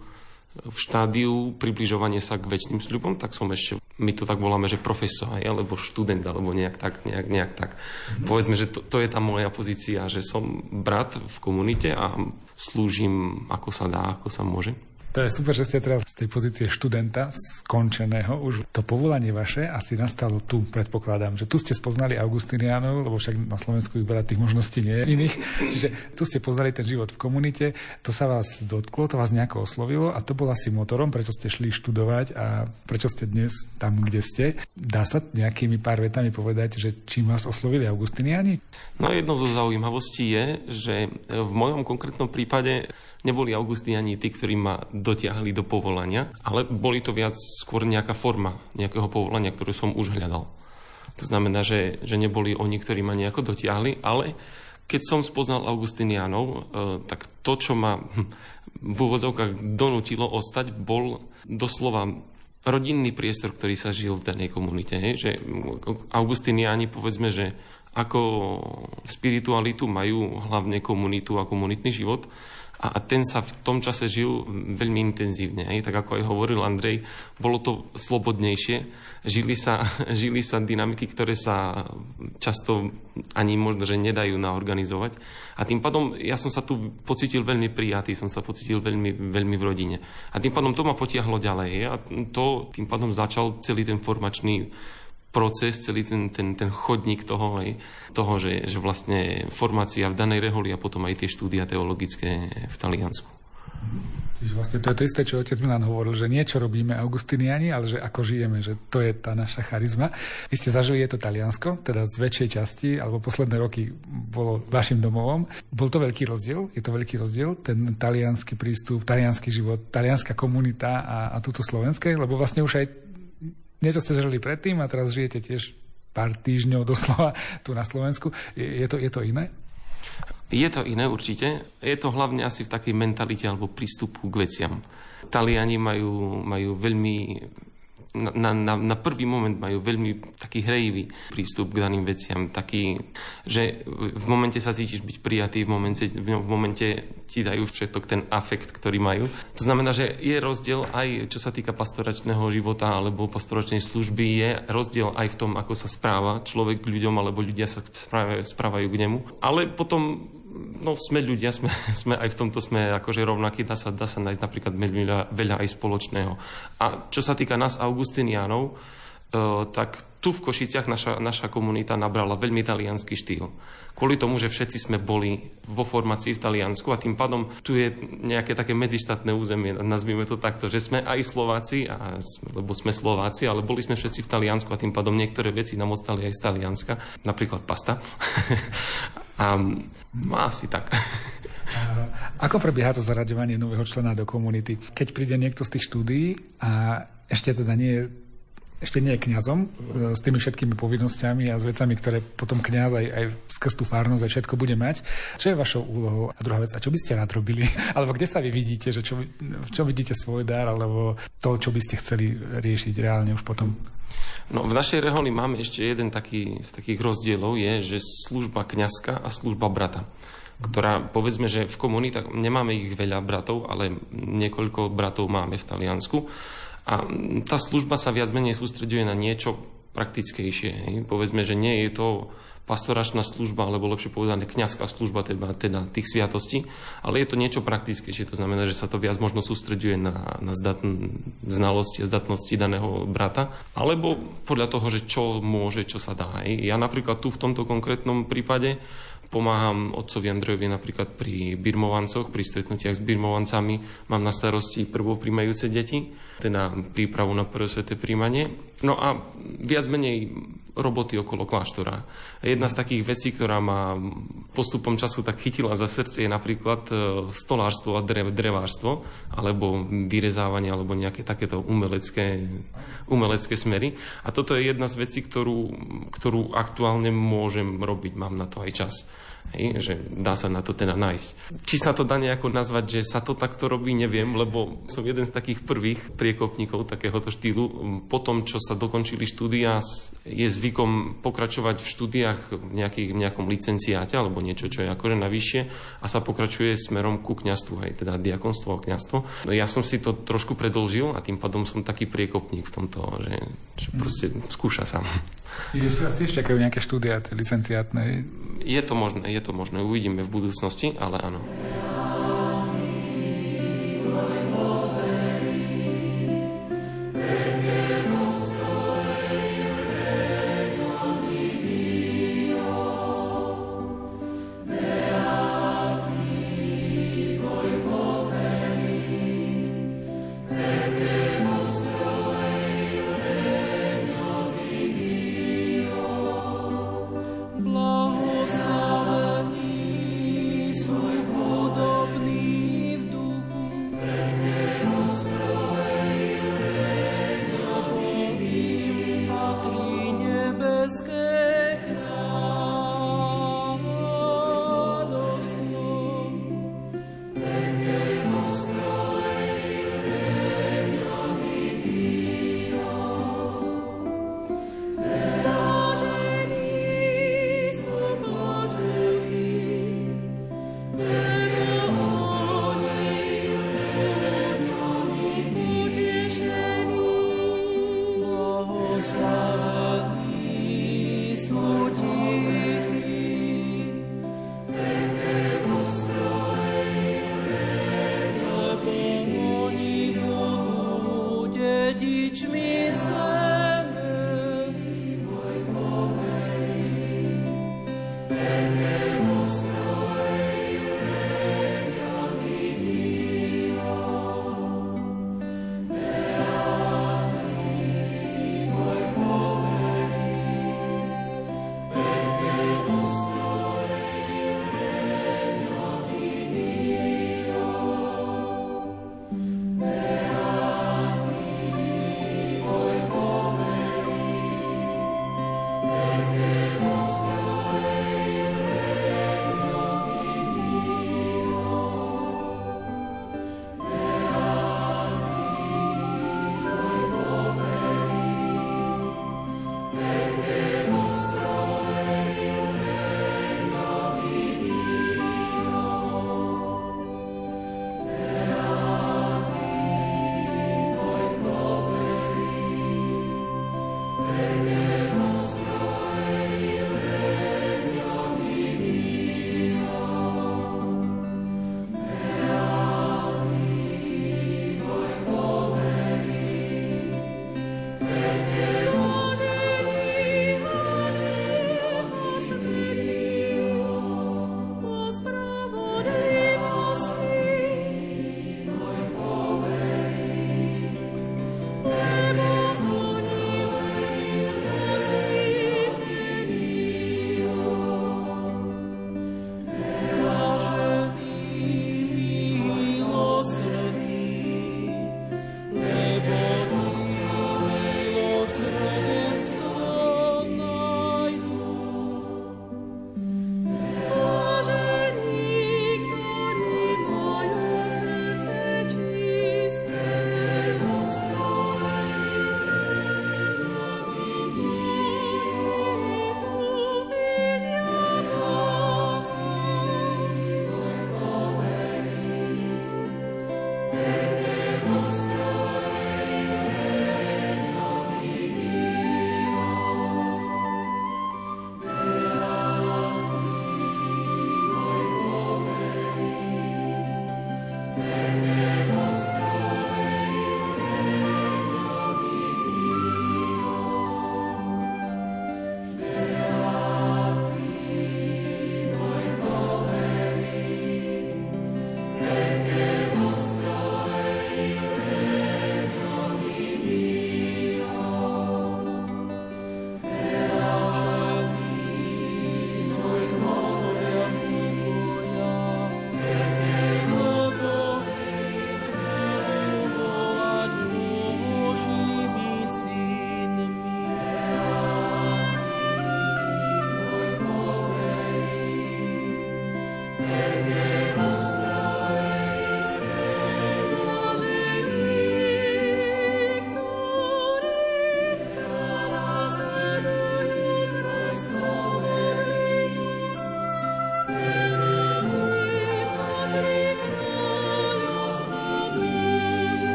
v štádiu približovania sa k väčšným sľubom, tak som ešte, my to tak voláme, že profesor, alebo študent, alebo nejak tak, nejak, nejak tak. Povedzme, že to, to je tá moja pozícia, že som brat v komunite a slúžim ako sa dá, ako sa môže. To je super, že ste teraz z tej pozície študenta skončeného. Už to povolanie vaše asi nastalo tu, predpokladám, že tu ste spoznali Augustinianov, lebo však na Slovensku vyberať tých možností nie je iných. Čiže tu ste poznali ten život v komunite, to sa vás dotklo, to vás nejako oslovilo a to bol asi motorom, prečo ste šli študovať a prečo ste dnes tam, kde ste. Dá sa nejakými pár vetami povedať, že čím vás oslovili Augustiniani? No jednou zo zaujímavostí je, že v mojom konkrétnom prípade neboli Augustiniani tí, ktorí ma dotiahli do povolania, ale boli to viac skôr nejaká forma nejakého povolania, ktorú som už hľadal. To znamená, že, že neboli oni, ktorí ma nejako dotiahli, ale keď som spoznal Augustinianov, e, tak to, čo ma v úvodzovkách donútilo ostať, bol doslova rodinný priestor, ktorý sa žil v danej komunite. Hej? Že Augustiniani, povedzme, že ako spiritualitu majú hlavne komunitu a komunitný život, a ten sa v tom čase žil veľmi intenzívne. Aj? Tak ako aj hovoril Andrej, bolo to slobodnejšie. Žili sa, žili sa dynamiky, ktoré sa často ani možno, že nedajú naorganizovať. A tým pádom ja som sa tu pocitil veľmi prijatý, som sa pocitil veľmi, veľmi v rodine. A tým pádom to ma potiahlo ďalej. A to tým pádom začal celý ten formačný proces, celý ten, ten, ten chodník toho, aj, toho že, že vlastne formácia v danej reholi a potom aj tie štúdia teologické v Taliansku. Čiže vlastne to je to isté, čo otec Milan hovoril, že niečo robíme Augustiniani, ale že ako žijeme, že to je tá naša charizma. Vy ste zažili je to Taliansko, teda z väčšej časti, alebo posledné roky bolo vašim domovom. Bol to veľký rozdiel? Je to veľký rozdiel? Ten talianský prístup, talianský život, talianská komunita a, a túto slovenské? Lebo vlastne už aj niečo ste žili predtým a teraz žijete tiež pár týždňov doslova tu na Slovensku. Je, to, je to iné? Je to iné určite. Je to hlavne asi v takej mentalite alebo prístupu k veciam. Taliani majú, majú veľmi na, na, na prvý moment majú veľmi taký hrejivý prístup k daným veciam, taký, že v momente sa cítiš byť prijatý, v momente, v momente ti dajú všetok ten afekt, ktorý majú. To znamená, že je rozdiel aj čo sa týka pastoračného života alebo pastoračnej služby, je rozdiel aj v tom, ako sa správa človek k ľuďom alebo ľudia sa správajú, k nemu. Ale potom no sme ľudia, sme, sme aj v tomto sme akože rovnakí, dá sa, dá sa nájsť napríklad veľa, veľa aj spoločného. A čo sa týka nás, Augustinianov, tak tu v Košiciach naša, naša komunita nabrala veľmi talianský štýl. Kvôli tomu, že všetci sme boli vo formácii v Taliansku a tým pádom tu je nejaké také medzištátne územie, nazvime to takto, že sme aj Slováci, a, lebo sme Slováci, ale boli sme všetci v Taliansku a tým pádom niektoré veci nám ostali aj z Talianska, napríklad pasta. A má asi tak. Ako prebieha to zaraďovanie nového člena do komunity? Keď príde niekto z tých štúdií a ešte teda nie je ešte nie je kňazom e, s tými všetkými povinnosťami a s vecami, ktoré potom kňaz aj, aj skrz tú fárnosť aj všetko bude mať. Čo je vašou úlohou? A druhá vec, a čo by ste rád robili? alebo kde sa vy vidíte, že čo, v čo vidíte svoj dar, alebo to, čo by ste chceli riešiť reálne už potom? No, v našej reholi máme ešte jeden taký z takých rozdielov, je, že služba kňazka a služba brata ktorá, povedzme, že v komunitách nemáme ich veľa bratov, ale niekoľko bratov máme v Taliansku. A tá služba sa viac menej sústreduje na niečo praktickejšie. Hej. Povedzme, že nie je to pastoračná služba, alebo lepšie povedané kňazská služba teda, teda tých sviatostí, ale je to niečo praktickejšie. To znamená, že sa to viac možno sústreďuje na, na zdatn, znalosti a zdatnosti daného brata, alebo podľa toho, že čo môže, čo sa dá. Ja napríklad tu v tomto konkrétnom prípade Pomáham otcovi Andrejovi napríklad pri birmovancoch, pri stretnutiach s birmovancami. Mám na starosti prvopríjmajúce deti, teda prípravu na prvé sveté príjmanie. No a viac menej roboty okolo kláštora. Jedna z takých vecí, ktorá ma postupom času tak chytila za srdce, je napríklad e, stolárstvo a drev, drevárstvo, alebo vyrezávanie, alebo nejaké takéto umelecké, umelecké smery. A toto je jedna z vecí, ktorú, ktorú aktuálne môžem robiť, mám na to aj čas. Hej, že dá sa na to teda nájsť. Či sa to dá nejako nazvať, že sa to takto robí, neviem, lebo som jeden z takých prvých priekopníkov takéhoto štýlu. Po tom, čo sa dokončili štúdia, je zvykom pokračovať v štúdiách v, nejakých, v nejakom licenciáte alebo niečo, čo je akože navyššie a sa pokračuje smerom ku kňastvu, aj teda diakonstvo a kňastvo. No ja som si to trošku predlžil a tým pádom som taký priekopník v tomto, že, že proste skúša sa. Čiže ešte vás tiež čakajú nejaké štúdia licenciátne? Je to možné, je to možné. Uvidíme v budúcnosti, ale áno.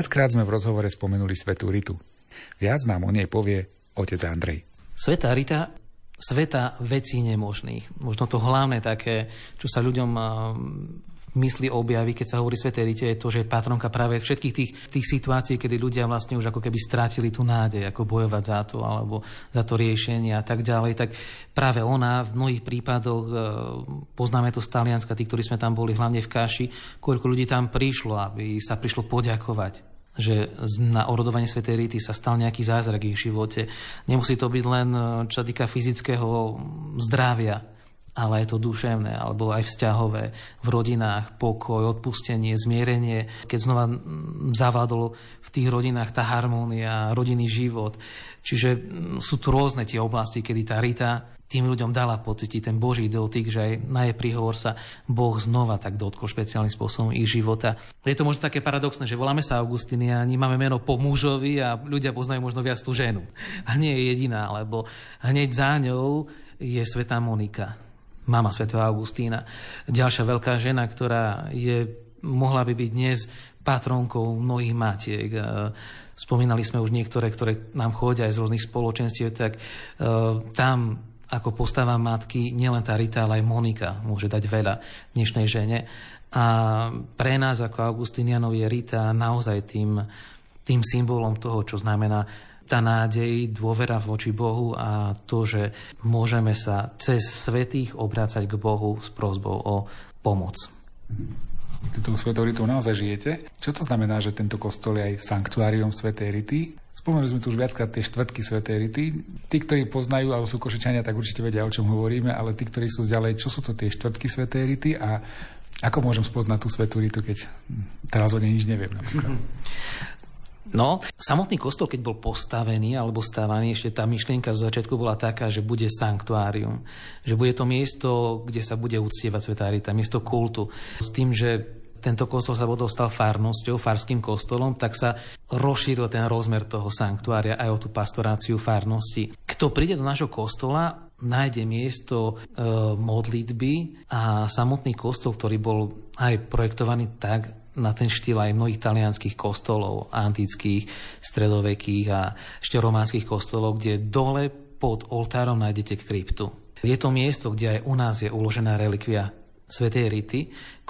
Viackrát sme v rozhovore spomenuli Svetú Ritu. Viac nám o nej povie otec Andrej. Sveta Rita sveta vecí nemožných. Možno to hlavné také, čo sa ľuďom mysli objaví, keď sa hovorí Svetej Rite, je to, že je patronka práve všetkých tých, tých situácií, kedy ľudia vlastne už ako keby strátili tú nádej, ako bojovať za to, alebo za to riešenie a tak ďalej. Tak práve ona v mnohých prípadoch, e, poznáme to z Talianska, tí, ktorí sme tam boli hlavne v Kaši, koľko ľudí tam prišlo, aby sa prišlo poďakovať že na orodovanie Svetej Rity sa stal nejaký zázrak ich živote. Nemusí to byť len, e, čo týka fyzického zdravia, ale aj to duševné, alebo aj vzťahové v rodinách, pokoj, odpustenie, zmierenie, keď znova zavádol v tých rodinách tá harmónia, rodinný život. Čiže sú tu rôzne tie oblasti, kedy tá Rita tým ľuďom dala pocítiť ten Boží dotyk, že aj na jej príhovor sa Boh znova tak dotkol špeciálnym spôsobom ich života. Je to možno také paradoxné, že voláme sa Augustiniani, máme meno po mužovi a ľudia poznajú možno viac tú ženu. A nie je jediná, lebo hneď za ňou je Svetá Monika mama svätého Augustína. Ďalšia veľká žena, ktorá je, mohla by byť dnes patronkou mnohých matiek. Spomínali sme už niektoré, ktoré nám chodia aj z rôznych spoločenstiev, tak e, tam ako postava matky nielen tá Rita, ale aj Monika môže dať veľa dnešnej žene. A pre nás ako Augustinianov je Rita naozaj tým, tým symbolom toho, čo znamená tá nádej, dôvera voči Bohu a to, že môžeme sa cez svetých obrácať k Bohu s prozbou o pomoc. Túto Svetou Ritou naozaj žijete. Čo to znamená, že tento kostol je aj sanktuáriom Svetej Rity? Spomenuli sme tu už viackrát tie štvrtky Svetej Rity. Tí, ktorí poznajú alebo sú košičania, tak určite vedia, o čom hovoríme, ale tí, ktorí sú zďalej, čo sú to tie štvrtky Svetej Rity a ako môžem spoznať tú Svetú Ritu, keď teraz o nej nič neviem napríklad? No, samotný kostol, keď bol postavený alebo stávaný, ešte tá myšlienka z začiatku bola taká, že bude sanktuárium. Že bude to miesto, kde sa bude uctievať Svetá miesto kultu. S tým, že tento kostol sa potom stal farnosťou, farským kostolom, tak sa rozšíril ten rozmer toho sanktuária aj o tú pastoráciu farnosti. Kto príde do nášho kostola, nájde miesto e, modlitby a samotný kostol, ktorý bol aj projektovaný tak, na ten štýl aj mnohých talianských kostolov, antických, stredovekých a ešte románskych kostolov, kde dole pod oltárom nájdete kryptu. Je to miesto, kde aj u nás je uložená relikvia Svetej Rity,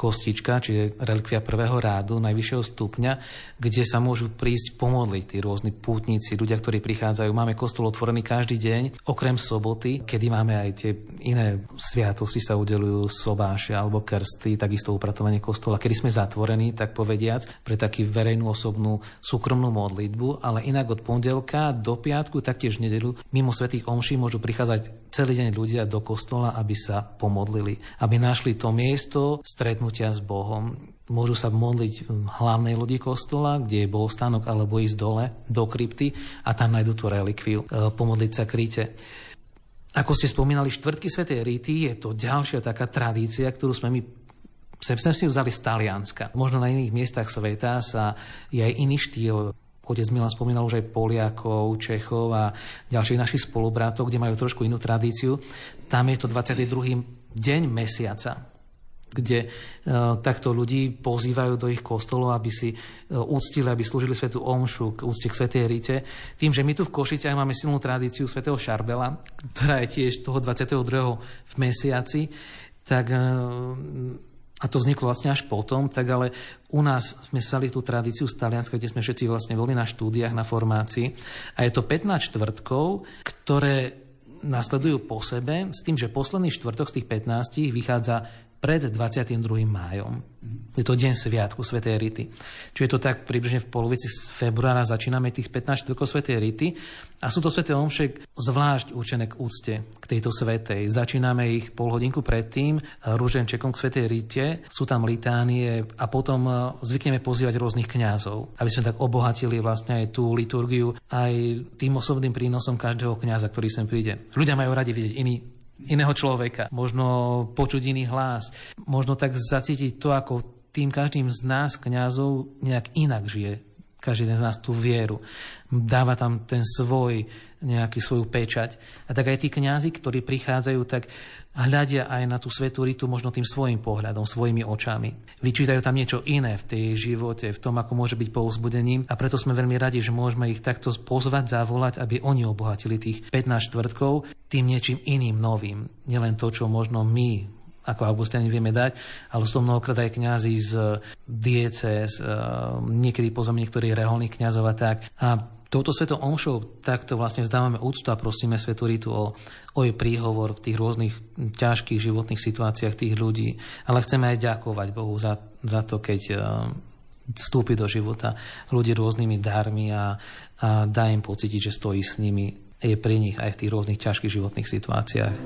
kostička, čiže relikvia prvého rádu, najvyššieho stupňa, kde sa môžu prísť pomodliť tí rôzni pútnici, ľudia, ktorí prichádzajú. Máme kostol otvorený každý deň, okrem soboty, kedy máme aj tie iné sviatosti, sa udelujú sobáše alebo krsty, takisto upratovanie kostola. Kedy sme zatvorení, tak povediac, pre taký verejnú osobnú súkromnú modlitbu, ale inak od pondelka do piatku, taktiež nedelu, mimo svetých omší môžu prichádzať celý deň ľudia do kostola, aby sa pomodlili, aby našli to miesto stretnutia s Bohom. Môžu sa modliť v hlavnej lodi kostola, kde je bohostánok, alebo ísť dole do krypty a tam nájdú tú relikviu, e, pomodliť sa kríte. Ako ste spomínali, štvrtky Svetej Rity je to ďalšia taká tradícia, ktorú sme my sem sme si vzali z Talianska. Možno na iných miestach sveta sa je aj iný štýl Otec Milan spomínal už aj Poliakov, Čechov a ďalších našich spolubratov, kde majú trošku inú tradíciu. Tam je to 22. deň mesiaca kde e, takto ľudí pozývajú do ich kostolov, aby si e, úctili, aby slúžili svetu omšu k úcte k svetej Rite. Tým, že my tu v Košiciach máme silnú tradíciu svetého Šarbela, ktorá je tiež toho 22. v mesiaci, tak e, a to vzniklo vlastne až potom, tak ale u nás sme stali tú tradíciu z Talianska, kde sme všetci vlastne boli na štúdiách, na formácii. A je to 15 štvrtkov, ktoré nasledujú po sebe, s tým, že posledný štvrtok z tých 15 vychádza pred 22. májom. Je to deň sviatku Svetej Rity. Čiže je to tak približne v polovici februára začíname tých 15 štvrtkov Svetej Rity a sú to Sveté omše zvlášť určené k úcte k tejto Svetej. Začíname ich pol hodinku predtým rúženčekom k Svetej Rite, sú tam litánie a potom e, zvykneme pozývať rôznych kňazov, aby sme tak obohatili vlastne aj tú liturgiu aj tým osobným prínosom každého kňaza, ktorý sem príde. Ľudia majú radi vidieť iný iného človeka, možno počuť iný hlas, možno tak zacítiť to, ako tým každým z nás, kňazov, nejak inak žije každý z nás tú vieru. Dáva tam ten svoj, nejaký svoju pečať. A tak aj tí kňazi, ktorí prichádzajú, tak hľadia aj na tú svetú ritu možno tým svojim pohľadom, svojimi očami. Vyčítajú tam niečo iné v tej živote, v tom, ako môže byť povzbudením a preto sme veľmi radi, že môžeme ich takto pozvať, zavolať, aby oni obohatili tých 15 štvrtkov tým niečím iným, novým. Nielen to, čo možno my ako Augustani vieme dať, ale sú to mnohokrát aj kňazi z diece, z, niekedy pozveme niektorých reholných kňazov a tak. A touto svetou omšou takto vlastne vzdávame úctu a prosíme Svetú Ritu o, o jej príhovor v tých rôznych ťažkých životných situáciách tých ľudí. Ale chceme aj ďakovať Bohu za, za to, keď vstúpi do života ľudí rôznymi darmi a, a dá im pocítiť, že stojí s nimi, je pri nich aj v tých rôznych ťažkých životných situáciách.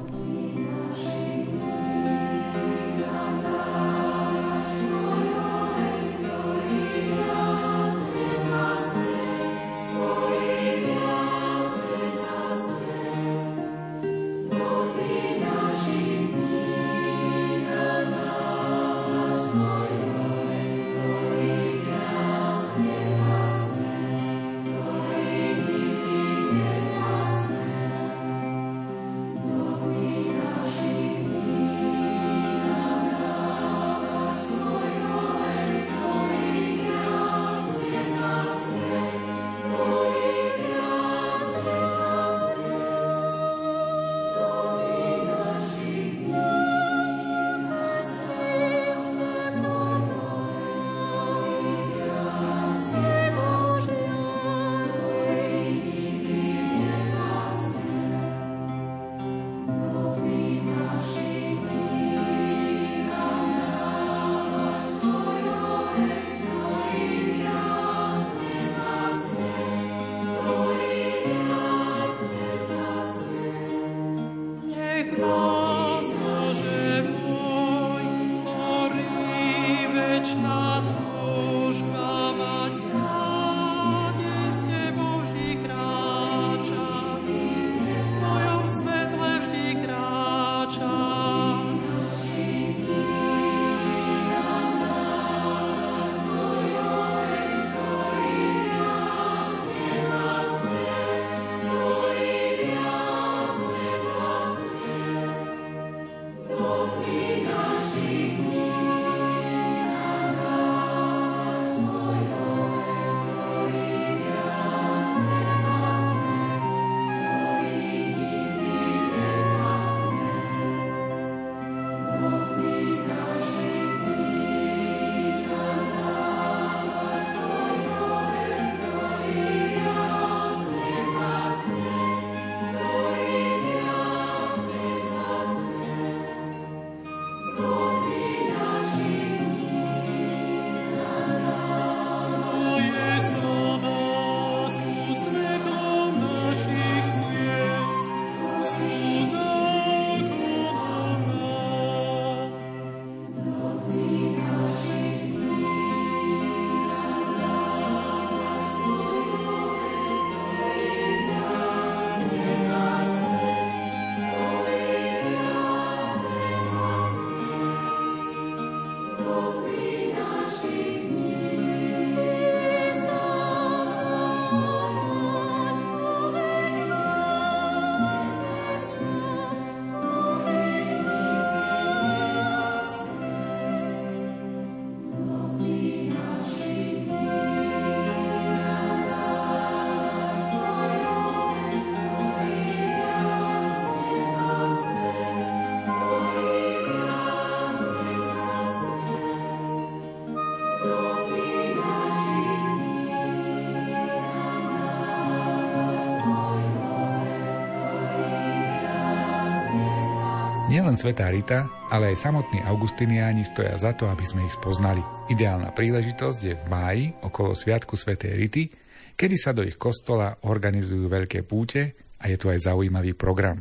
Nielen Svetá Rita, ale aj samotní augustiniáni stoja za to, aby sme ich spoznali. Ideálna príležitosť je v máji okolo Sviatku Svetej Rity, kedy sa do ich kostola organizujú veľké púte a je tu aj zaujímavý program.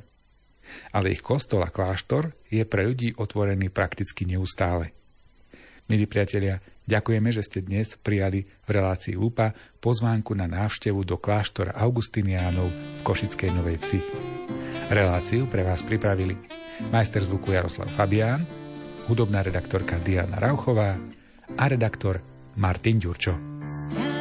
Ale ich kostol a kláštor je pre ľudí otvorený prakticky neustále. Milí priatelia, ďakujeme, že ste dnes prijali v relácii Lupa pozvánku na návštevu do kláštora Augustiniánov v Košickej Novej Vsi. Reláciu pre vás pripravili majster zvuku Jaroslav Fabián, hudobná redaktorka Diana Rauchová a redaktor Martin Ďurčo. Strácam